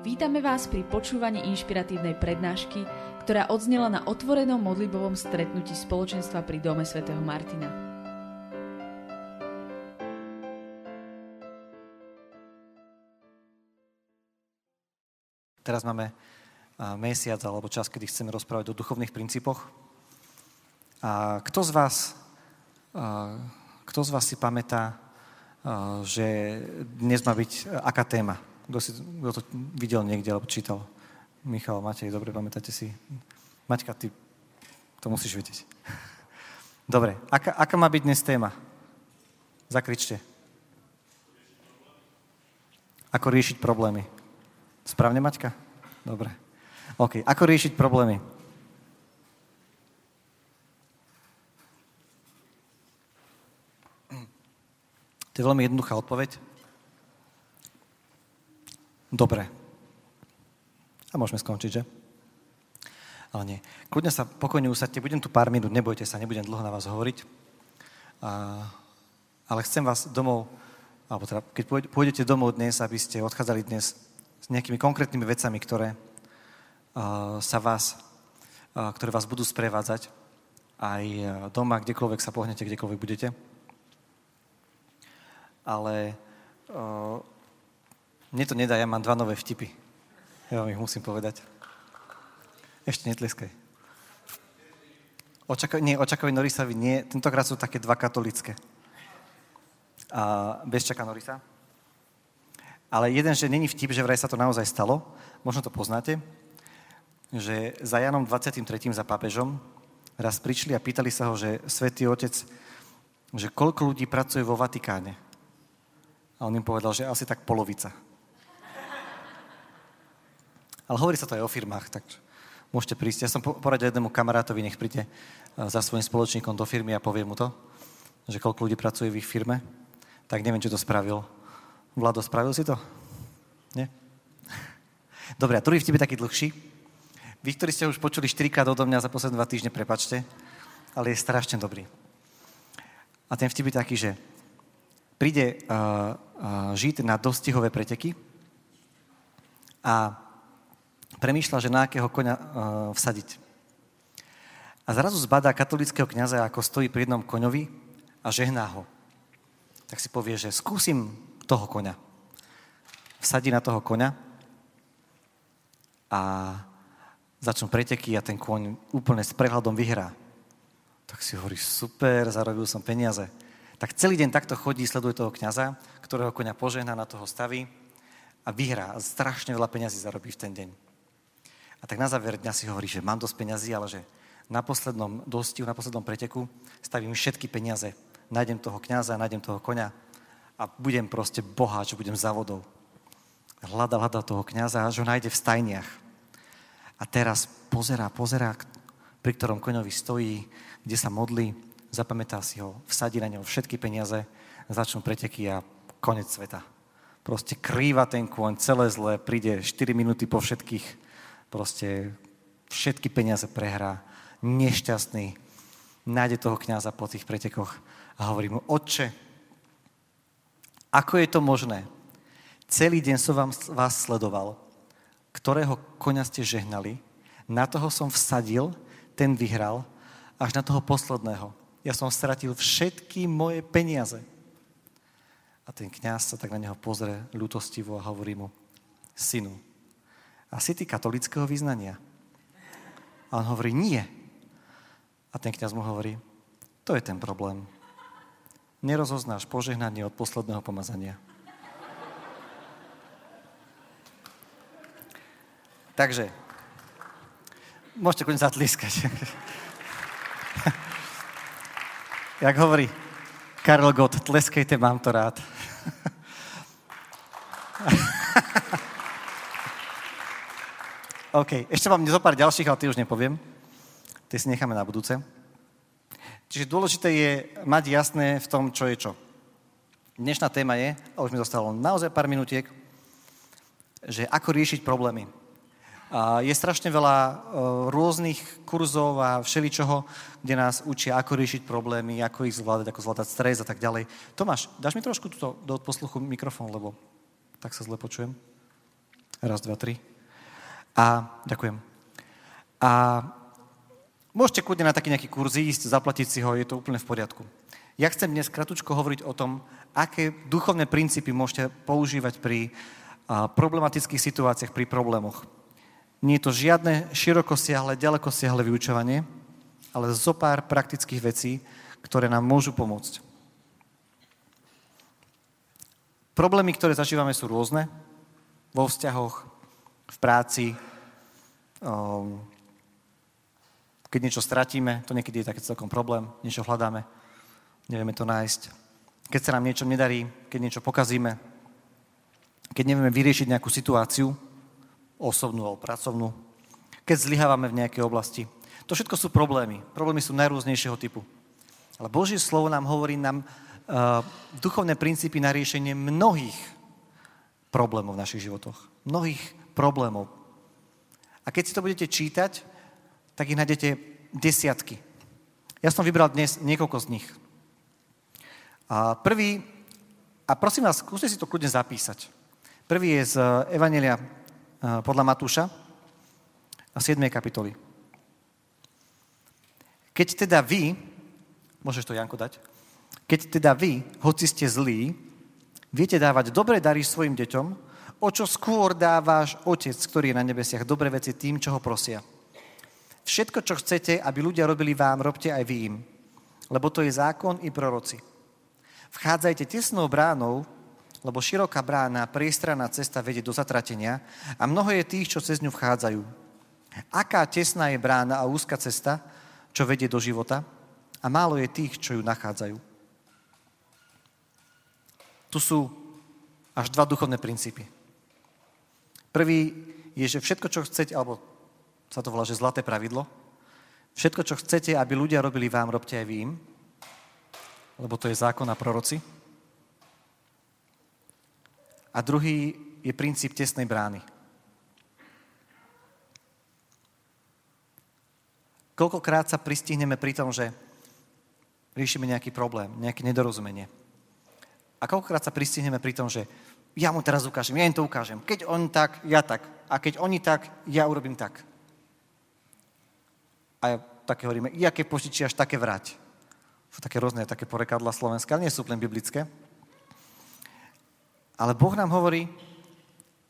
Vítame vás pri počúvaní inšpiratívnej prednášky, ktorá odznela na otvorenom modlibovom stretnutí spoločenstva pri Dome svätého Martina. Teraz máme mesiac alebo čas, kedy chceme rozprávať o duchovných princípoch. A kto z vás, kto z vás si pamätá, že dnes má byť aká téma? Kto, si, kto to videl niekde alebo čítal? Michal, Matej, dobre, pamätáte si? Maťka, ty to musíš vedieť. Dobre, aká, aká má byť dnes téma? Zakričte. Ako riešiť problémy. Správne, Maťka? Dobre. OK, ako riešiť problémy? To je veľmi jednoduchá odpoveď. Dobre. A môžeme skončiť, že? Ale nie. Kľudne sa pokojne usadte, budem tu pár minút, nebojte sa, nebudem dlho na vás hovoriť. A, ale chcem vás domov, alebo teda, keď pôjdete domov dnes, aby ste odchádzali dnes s nejakými konkrétnymi vecami, ktoré uh, sa vás, uh, ktoré vás budú sprevádzať aj doma, kdekoľvek sa pohnete, kdekoľvek budete. Ale uh, mne to nedá, ja mám dva nové vtipy. Ja vám ich musím povedať. Ešte netleskaj. Očako, nie, očakovi Norisovi nie. Tentokrát sú také dva katolické. A bez čaka Norisa. Ale jeden, že není vtip, že vraj sa to naozaj stalo. Možno to poznáte. Že za Janom 23. za pápežom raz prišli a pýtali sa ho, že Svetý Otec, že koľko ľudí pracuje vo Vatikáne. A on im povedal, že asi tak polovica. Ale hovorí sa to aj o firmách, tak môžete prísť. Ja som poradil jednému kamarátovi, nech príde e, za svojím spoločníkom do firmy a povie mu to, že koľko ľudí pracuje v ich firme. Tak neviem, či to spravil. Vlado, spravil si to? Nie? Dobre, a druhý vtip je taký dlhší. Vy, ktorí ste už počuli 4 krát odo mňa za posledné dva týždne, prepačte, ale je strašne dobrý. A ten vtip je taký, že príde uh, uh, žiť na dostihové preteky a premýšľa, že na akého koňa uh, vsadiť. A zrazu zbadá katolického kniaza, ako stojí pri jednom koňovi a žehná ho. Tak si povie, že skúsim toho koňa. Vsadí na toho koňa a začnú preteky a ten koň úplne s prehľadom vyhrá. Tak si hovorí, super, zarobil som peniaze. Tak celý deň takto chodí, sleduje toho kniaza, ktorého koňa požehná, na toho staví a vyhrá. Strašne veľa peniazy zarobí v ten deň. A tak na záver dňa si hovorí, že mám dosť peňazí, ale že na poslednom dostiju, na poslednom preteku stavím všetky peniaze. Nájdem toho kňaza, nájdem toho koňa a budem proste boháč, budem závodou. Hľada, hľada toho kňaza, až ho nájde v stajniach. A teraz pozerá, pozerá, pri ktorom koňovi stojí, kde sa modlí, zapamätá si ho, vsadí na neho všetky peniaze, začnú preteky a konec sveta. Proste krýva ten kôň, celé zlé, príde 4 minúty po všetkých proste všetky peniaze prehrá, nešťastný, nájde toho kňaza po tých pretekoch a hovorí mu, otče, ako je to možné? Celý deň som vám, vás sledoval, ktorého koňa ste žehnali, na toho som vsadil, ten vyhral, až na toho posledného. Ja som stratil všetky moje peniaze. A ten kňaz sa tak na neho pozrie ľutostivo a hovorí mu, synu, a si ty katolického vyznania? A on hovorí, nie. A ten kniaz mu hovorí, to je ten problém. Nerozoznáš požehnanie od posledného pomazania. Takže, môžete konec zatliskať. Jak hovorí Karel Gott, tleskejte, mám to rád. OK, ešte mám zo pár ďalších, ale tie už nepoviem. Tie si necháme na budúce. Čiže dôležité je mať jasné v tom, čo je čo. Dnešná téma je, a už mi zostalo naozaj pár minutiek, že ako riešiť problémy. A je strašne veľa uh, rôznych kurzov a všeličoho, kde nás učia, ako riešiť problémy, ako ich zvládať, ako zvládať stres a tak ďalej. Tomáš, dáš mi trošku túto do posluchu mikrofón, lebo tak sa zle počujem. Raz, dva, tri. A ďakujem. A môžete kľudne na taký nejaký kurz ísť, zaplatiť si ho, je to úplne v poriadku. Ja chcem dnes kratučko hovoriť o tom, aké duchovné princípy môžete používať pri problematických situáciách, pri problémoch. Nie je to žiadne širokosiahle, ďalekosiahle vyučovanie, ale zo pár praktických vecí, ktoré nám môžu pomôcť. Problémy, ktoré zažívame, sú rôzne. Vo vzťahoch, v práci, um, keď niečo stratíme, to niekedy je taký celkom problém, niečo hľadáme nevieme to nájsť. Keď sa nám niečo nedarí, keď niečo pokazíme, keď nevieme vyriešiť nejakú situáciu, osobnú alebo pracovnú, keď zlyhávame v nejakej oblasti. To všetko sú problémy. Problémy sú najrôznejšieho typu. Ale Božie slovo nám hovorí nám uh, duchovné princípy na riešenie mnohých problémov v našich životoch. Mnohých problémov. A keď si to budete čítať, tak ich nájdete desiatky. Ja som vybral dnes niekoľko z nich. A prvý, a prosím vás, skúste si to kľudne zapísať. Prvý je z Evanelia eh, podľa Matúša a 7. kapitoly. Keď teda vy, môžeš to Janko dať, keď teda vy, hoci ste zlí, viete dávať dobré dary svojim deťom, o čo skôr dá váš Otec, ktorý je na nebesiach, dobré veci tým, čo ho prosia. Všetko, čo chcete, aby ľudia robili vám, robte aj vy im. Lebo to je zákon i proroci. Vchádzajte tesnou bránou, lebo široká brána, priestranná cesta vedie do zatratenia a mnoho je tých, čo cez ňu vchádzajú. Aká tesná je brána a úzka cesta, čo vedie do života a málo je tých, čo ju nachádzajú. Tu sú až dva duchovné princípy. Prvý je, že všetko, čo chcete, alebo sa to volá, že zlaté pravidlo, všetko, čo chcete, aby ľudia robili vám, robte aj vy im lebo to je zákon a proroci. A druhý je princíp tesnej brány. Koľkokrát sa pristihneme pri tom, že riešime nejaký problém, nejaké nedorozumenie. A koľkokrát sa pristihneme pri tom, že ja mu teraz ukážem, ja im to ukážem. Keď on tak, ja tak. A keď oni tak, ja urobím tak. A ja také hovoríme, jaké požičiaš, také vrať sú také rôzne také porekadla slovenské, ale nie sú len biblické. Ale Boh nám hovorí,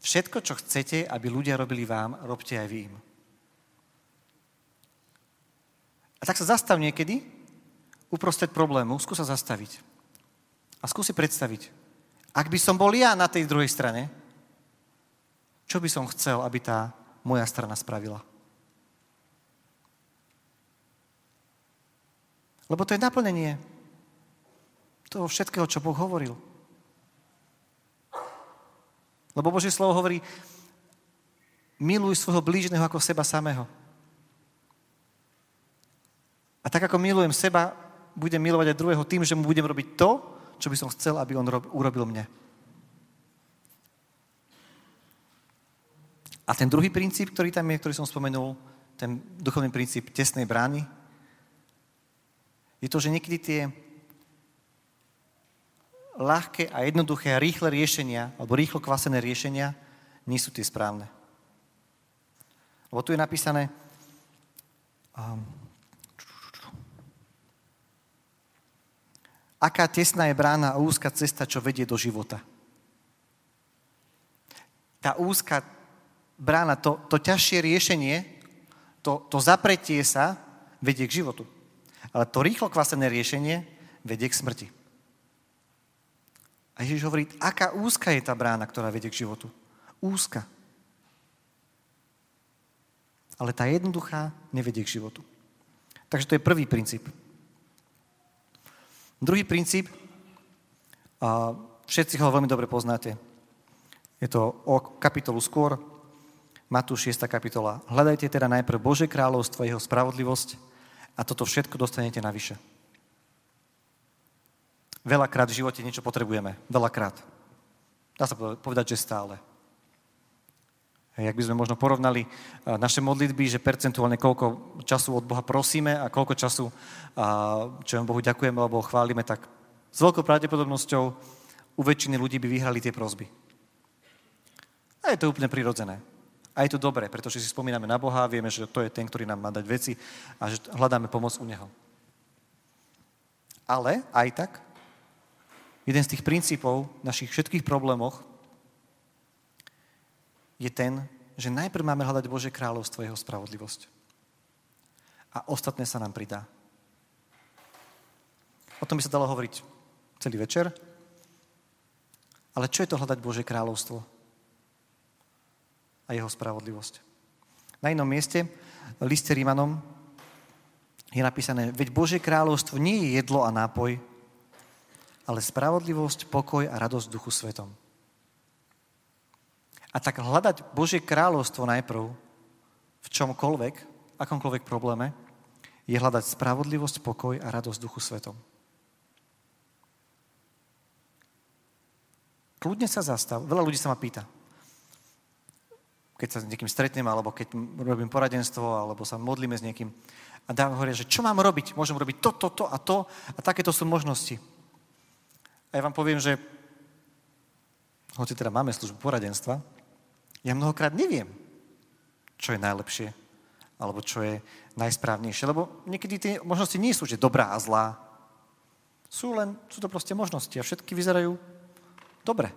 všetko, čo chcete, aby ľudia robili vám, robte aj vy im. A tak sa zastav niekedy, uprostred problému, skús sa zastaviť. A skúsi predstaviť, ak by som bol ja na tej druhej strane, čo by som chcel, aby tá moja strana spravila? Lebo to je naplnenie toho všetkého, čo Boh hovoril. Lebo Božie slovo hovorí, miluj svojho blížneho ako seba samého. A tak ako milujem seba, budem milovať aj druhého tým, že mu budem robiť to, čo by som chcel, aby on rob, urobil mne. A ten druhý princíp, ktorý tam je, ktorý som spomenul, ten duchovný princíp tesnej brány, je to, že niekedy tie ľahké a jednoduché a rýchle riešenia, alebo rýchlo kvasené riešenia, nie sú tie správne. Lebo tu je napísané, um, aká tesná je brána a úzka cesta, čo vedie do života. Tá úzka brána, to, to ťažšie riešenie, to, to zapretie sa vedie k životu. Ale to rýchlo kvasené riešenie vedie k smrti. A Ježiš hovorí, aká úzka je tá brána, ktorá vedie k životu. Úzka. Ale tá jednoduchá nevedie k životu. Takže to je prvý princíp. Druhý princíp, a všetci ho veľmi dobre poznáte, je to o kapitolu skôr, Matúš 6. kapitola. Hľadajte teda najprv Bože kráľovstvo jeho spravodlivosť a toto všetko dostanete navyše. Veľakrát v živote niečo potrebujeme. Veľakrát. Dá sa povedať, že stále. Hej, ak by sme možno porovnali naše modlitby, že percentuálne koľko času od Boha prosíme a koľko času, čo Bohu ďakujeme alebo chválime, tak s veľkou pravdepodobnosťou u väčšiny ľudí by vyhrali tie prosby. A je to úplne prirodzené. A je to dobré, pretože si spomíname na Boha, vieme, že to je ten, ktorý nám má dať veci a že hľadáme pomoc u Neho. Ale aj tak, jeden z tých princípov našich všetkých problémoch je ten, že najprv máme hľadať Bože kráľovstvo, Jeho spravodlivosť. A ostatné sa nám pridá. O tom by sa dalo hovoriť celý večer. Ale čo je to hľadať Bože kráľovstvo a jeho spravodlivosť? Na inom mieste, v liste Rímanom, je napísané, veď Bože kráľovstvo nie je jedlo a nápoj, ale spravodlivosť, pokoj a radosť v duchu svetom. A tak hľadať Božie kráľovstvo najprv v čomkoľvek, akomkoľvek probléme, je hľadať spravodlivosť, pokoj a radosť duchu svetom. Kľudne sa zastav. Veľa ľudí sa ma pýta. Keď sa s niekým stretnem, alebo keď robím poradenstvo, alebo sa modlíme s niekým. A dám hovoria, že čo mám robiť? Môžem robiť to, to, to a to. A takéto sú možnosti. A ja vám poviem, že hoci teda máme službu poradenstva, ja mnohokrát neviem, čo je najlepšie, alebo čo je najsprávnejšie. Lebo niekedy tie možnosti nie sú, že dobrá a zlá. Sú len, sú to proste možnosti a všetky vyzerajú dobre.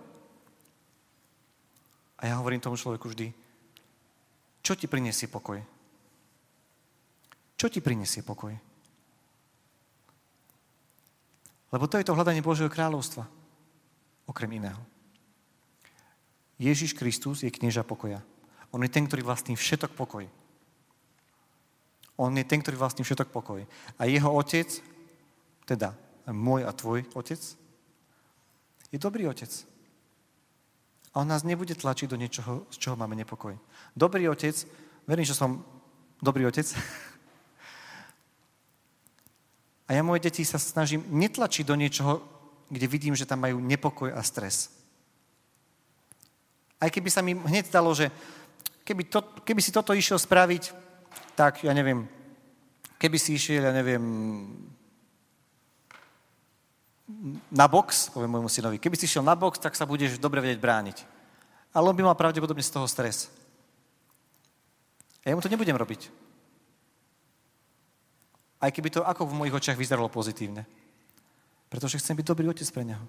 A ja hovorím tomu človeku vždy, čo ti prinesie pokoj? Čo ti prinesie pokoj? Lebo to je to hľadanie Božieho kráľovstva, okrem iného. Ježiš Kristus je knieža pokoja. On je ten, ktorý vlastní všetok pokoj. On je ten, ktorý vlastní všetok pokoj. A jeho otec, teda môj a tvoj otec, je dobrý otec. A on nás nebude tlačiť do niečoho, z čoho máme nepokoj. Dobrý otec, verím, že som dobrý otec. A ja moje deti sa snažím netlačiť do niečoho, kde vidím, že tam majú nepokoj a stres. Aj keby sa mi hneď stalo, že keby, to, keby si toto išiel spraviť, tak ja neviem, keby si išiel, ja neviem, na box, poviem môjmu synovi, keby si šiel na box, tak sa budeš dobre vedieť brániť. Ale on by mal pravdepodobne z toho stres. A ja mu to nebudem robiť. Aj keby to ako v mojich očiach vyzeralo pozitívne. Pretože chcem byť dobrý otec pre neho.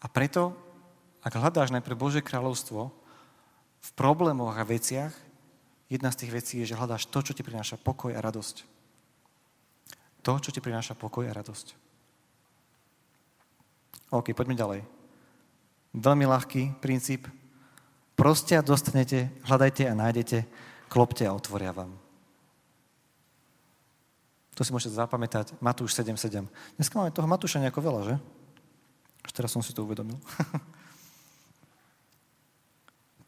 A preto, ak hľadáš najprv Bože kráľovstvo v problémoch a veciach, jedna z tých vecí je, že hľadáš to, čo ti prináša pokoj a radosť. To, čo ti prináša pokoj a radosť. OK, poďme ďalej. Veľmi ľahký princíp. Proste a dostanete, hľadajte a nájdete, klopte a otvoria vám. To si môžete zapamätať. Matúš 7.7. Dneska máme toho Matúša nejako veľa, že? Až teraz som si to uvedomil.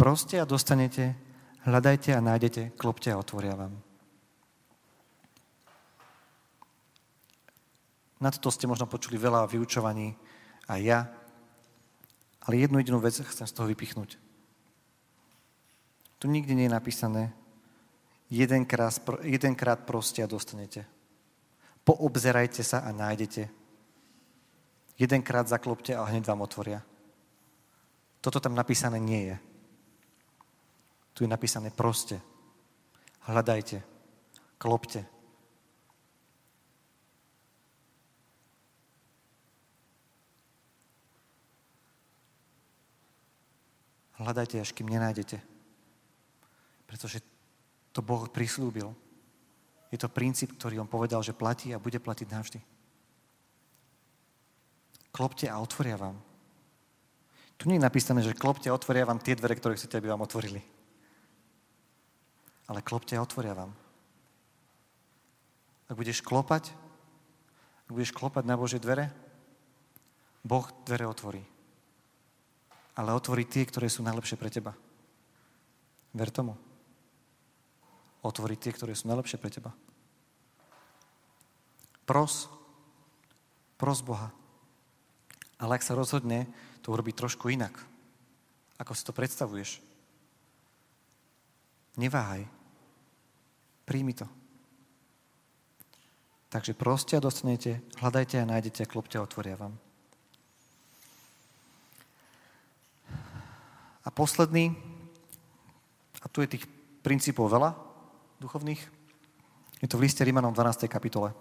Proste a dostanete, hľadajte a nájdete, klopte a otvoria vám. Na toto ste možno počuli veľa vyučovaní a ja. Ale jednu jedinú vec chcem z toho vypichnúť. Tu nikdy nie je napísané jedenkrát, jedenkrát proste a dostanete. Poobzerajte sa a nájdete. Jedenkrát zaklopte a hneď vám otvoria. Toto tam napísané nie je. Tu je napísané proste. Hľadajte. Klopte. Hľadajte, až kým nenájdete. Pretože to Boh prislúbil. Je to princíp, ktorý on povedal, že platí a bude platiť navždy. Klopte a otvoria vám. Tu nie je napísané, že klopte a otvoria vám tie dvere, ktoré chcete, aby vám otvorili. Ale klopte a otvoria vám. Ak budeš klopať, ak budeš klopať na Božie dvere, Boh dvere otvorí ale otvoriť tie, ktoré sú najlepšie pre teba. Ver tomu. Otvoriť tie, ktoré sú najlepšie pre teba. Pros. Pros Boha. Ale ak sa rozhodne to urobiť trošku inak, ako si to predstavuješ, neváhaj. Príjmi to. Takže proste a dostanete, hľadajte a nájdete, klopte a otvoria vám. A posledný, a tu je tých princípov veľa duchovných, je to v liste Rímanom 12. kapitole.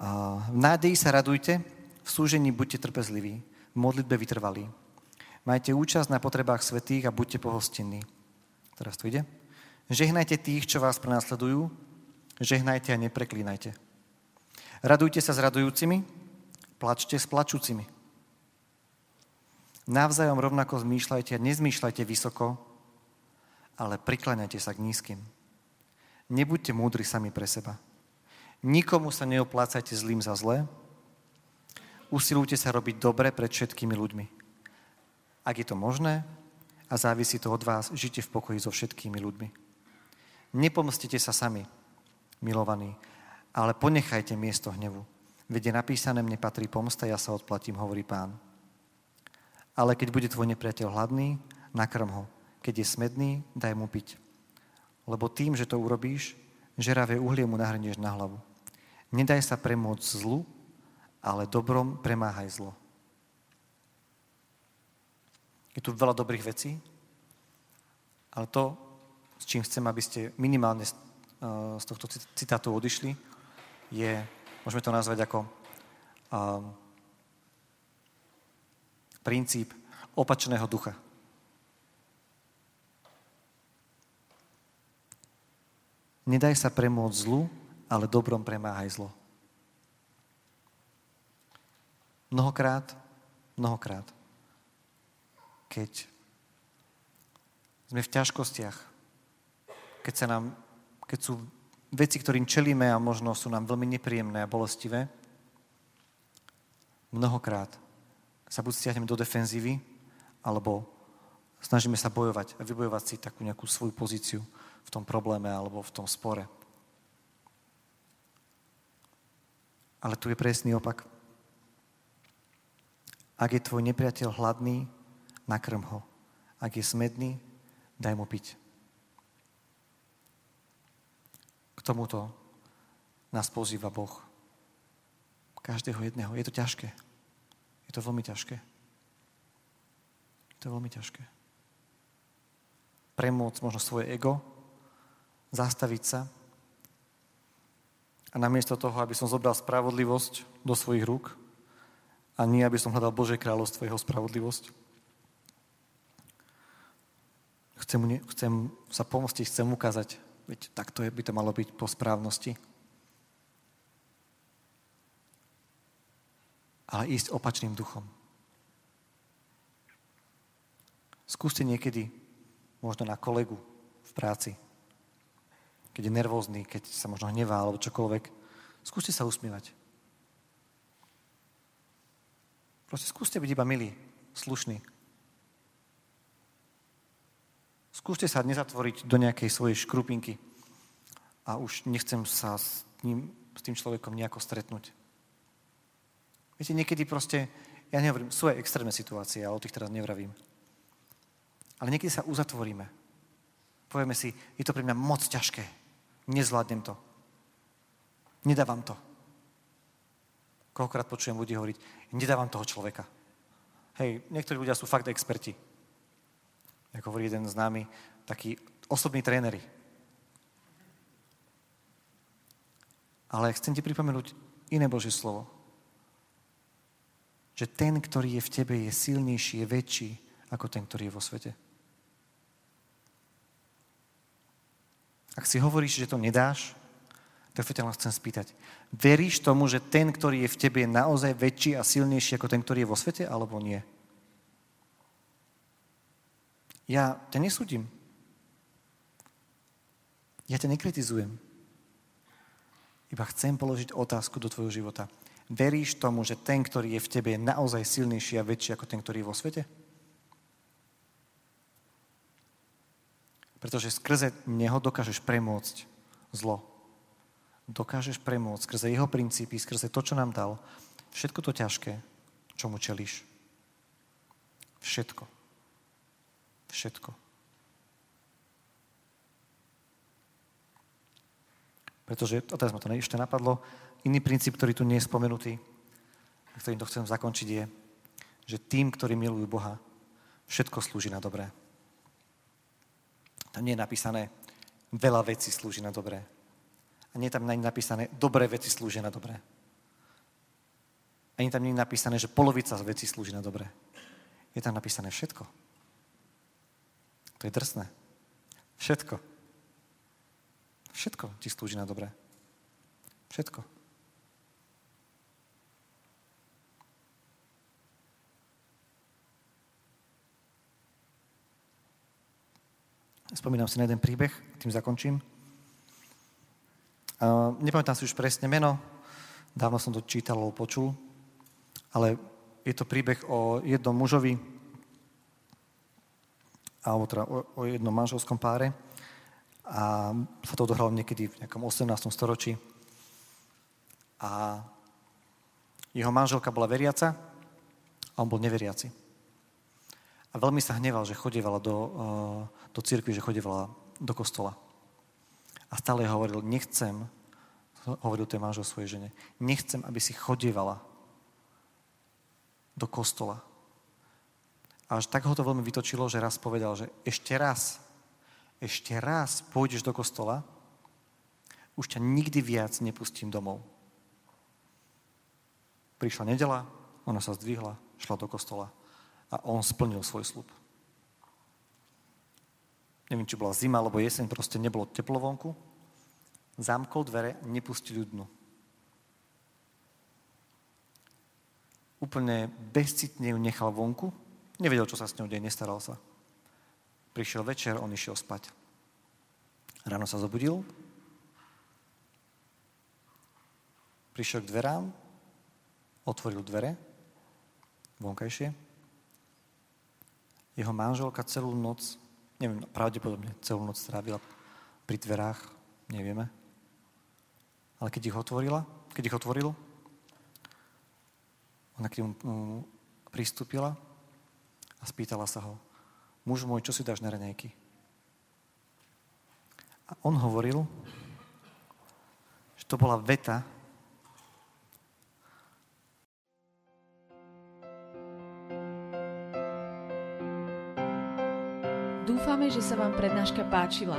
A v nádeji sa radujte, v súžení buďte trpezliví, v modlitbe vytrvalí. Majte účasť na potrebách svetých a buďte pohostinní. Teraz to ide. Žehnajte tých, čo vás prenasledujú, žehnajte a nepreklínajte. Radujte sa s radujúcimi, plačte s plačúcimi. Navzájom rovnako zmýšľajte a nezmýšľajte vysoko, ale prikláňajte sa k nízkym. Nebuďte múdri sami pre seba. Nikomu sa neoplácajte zlým za zlé. Usilujte sa robiť dobre pred všetkými ľuďmi. Ak je to možné a závisí to od vás, žite v pokoji so všetkými ľuďmi. Nepomstite sa sami, milovaní, ale ponechajte miesto hnevu. Veď je napísané, mne patrí pomsta, ja sa odplatím, hovorí pán. Ale keď bude tvoj nepriateľ hladný, nakrm ho. Keď je smedný, daj mu piť. Lebo tým, že to urobíš, žeravé uhlie mu nahrnieš na hlavu. Nedaj sa premôcť zlu, ale dobrom premáhaj zlo. Je tu veľa dobrých vecí, ale to, s čím chcem, aby ste minimálne z eh, tohto citátu odišli, je, môžeme to nazvať ako um, princíp opačného ducha. Nedaj sa premôcť zlu, ale dobrom premáhaj zlo. Mnohokrát, mnohokrát, keď sme v ťažkostiach, keď, sa nám, keď sú veci, ktorým čelíme a možno sú nám veľmi nepríjemné a bolestivé, mnohokrát sa buď stiahneme do defenzívy, alebo snažíme sa bojovať a vybojovať si takú nejakú svoju pozíciu v tom probléme alebo v tom spore. Ale tu je presný opak. Ak je tvoj nepriateľ hladný, nakrm ho. Ak je smedný, daj mu piť. K tomuto nás pozýva Boh. Každého jedného. Je to ťažké. Je to veľmi ťažké. Je to veľmi ťažké. Premôcť možno svoje ego, zastaviť sa a namiesto toho, aby som zobral spravodlivosť do svojich rúk a nie, aby som hľadal Bože kráľovstvo, jeho spravodlivosť. Chcem, chcem sa pomôcť, chcem ukázať, veď takto by to malo byť po správnosti. ale ísť opačným duchom. Skúste niekedy, možno na kolegu v práci, keď je nervózny, keď sa možno hnevá alebo čokoľvek, skúste sa usmievať. Proste skúste byť iba milí, slušný. Skúste sa nezatvoriť do nejakej svojej škrupinky a už nechcem sa s, ním, s tým človekom nejako stretnúť. Viete, niekedy proste, ja nehovorím, sú aj extrémne situácie, ale o tých teraz nevravím. Ale niekedy sa uzatvoríme. Povieme si, je to pre mňa moc ťažké. Nezvládnem to. Nedávam to. Koľkokrát počujem ľudí hovoriť, nedávam toho človeka. Hej, niektorí ľudia sú fakt experti. Ako hovorí jeden známy, taký osobný tréneri. Ale chcem ti pripomenúť iné Božie slovo že ten, ktorý je v tebe, je silnejší, je väčší ako ten, ktorý je vo svete. Ak si hovoríš, že to nedáš, tak sa ťa chcem spýtať. Veríš tomu, že ten, ktorý je v tebe, je naozaj väčší a silnejší ako ten, ktorý je vo svete, alebo nie? Ja ťa nesúdim. Ja ťa nekritizujem. Iba chcem položiť otázku do tvojho života. Veríš tomu, že ten, ktorý je v tebe, je naozaj silnejší a väčší ako ten, ktorý je vo svete? Pretože skrze neho dokážeš premôcť zlo. Dokážeš premôcť skrze jeho princípy, skrze to, čo nám dal, všetko to ťažké, čo mu čelíš. Všetko. Všetko. Pretože, a teraz ma to ešte napadlo, Iný princíp, ktorý tu nie je spomenutý, ktorým to chcem zakončiť, je, že tým, ktorí milujú Boha, všetko slúži na dobré. Tam nie je napísané, veľa vecí slúži na dobré. A nie je tam napísané, dobré veci slúžia na dobré. Ani tam nie je napísané, že polovica vecí slúži na dobré. Je tam napísané všetko. Je drsné. Všetko. Všetko ti slúži na dobré. Všetko. Spomínam si na jeden príbeh, tým zakončím. Uh, nepamätám si už presne meno, dávno som to čítal alebo počul, ale je to príbeh o jednom mužovi, alebo teda o, o jednom manželskom páre a sa to odohralo niekedy v nejakom 18. storočí. A jeho manželka bola veriaca a on bol neveriaci. A veľmi sa hneval, že chodievala do, uh, do cirkvi, že chodievala do kostola. A stále hovoril, nechcem, hovoril ten manžel svojej žene, nechcem, aby si chodievala do kostola. A až tak ho to veľmi vytočilo, že raz povedal, že ešte raz, ešte raz pôjdeš do kostola, už ťa nikdy viac nepustím domov. Prišla nedela, ona sa zdvihla, šla do kostola a on splnil svoj slub. Neviem, či bola zima alebo jeseň, proste nebolo teplo vonku. Zamkol dvere, nepustil dnu. Úplne bezcitne ju nechal vonku. Nevedel, čo sa s ňou deje, nestaral sa. Prišiel večer, on išiel spať. Ráno sa zobudil, prišiel k dverám, otvoril dvere, vonkajšie, jeho manželka celú noc, neviem, pravdepodobne celú noc strávila pri dverách, nevieme. Ale keď ich otvorila, keď ich otvoril, ona k nemu pristúpila a spýtala sa ho, muž môj, čo si dáš na raňajky? A on hovoril, že to bola veta, Dúfame, že sa vám prednáška páčila.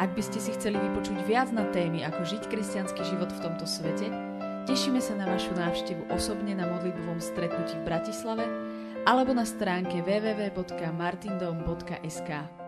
Ak by ste si chceli vypočuť viac na témy, ako žiť kresťanský život v tomto svete, tešíme sa na vašu návštevu osobne na modlitbovom stretnutí v Bratislave alebo na stránke www.martindom.sk.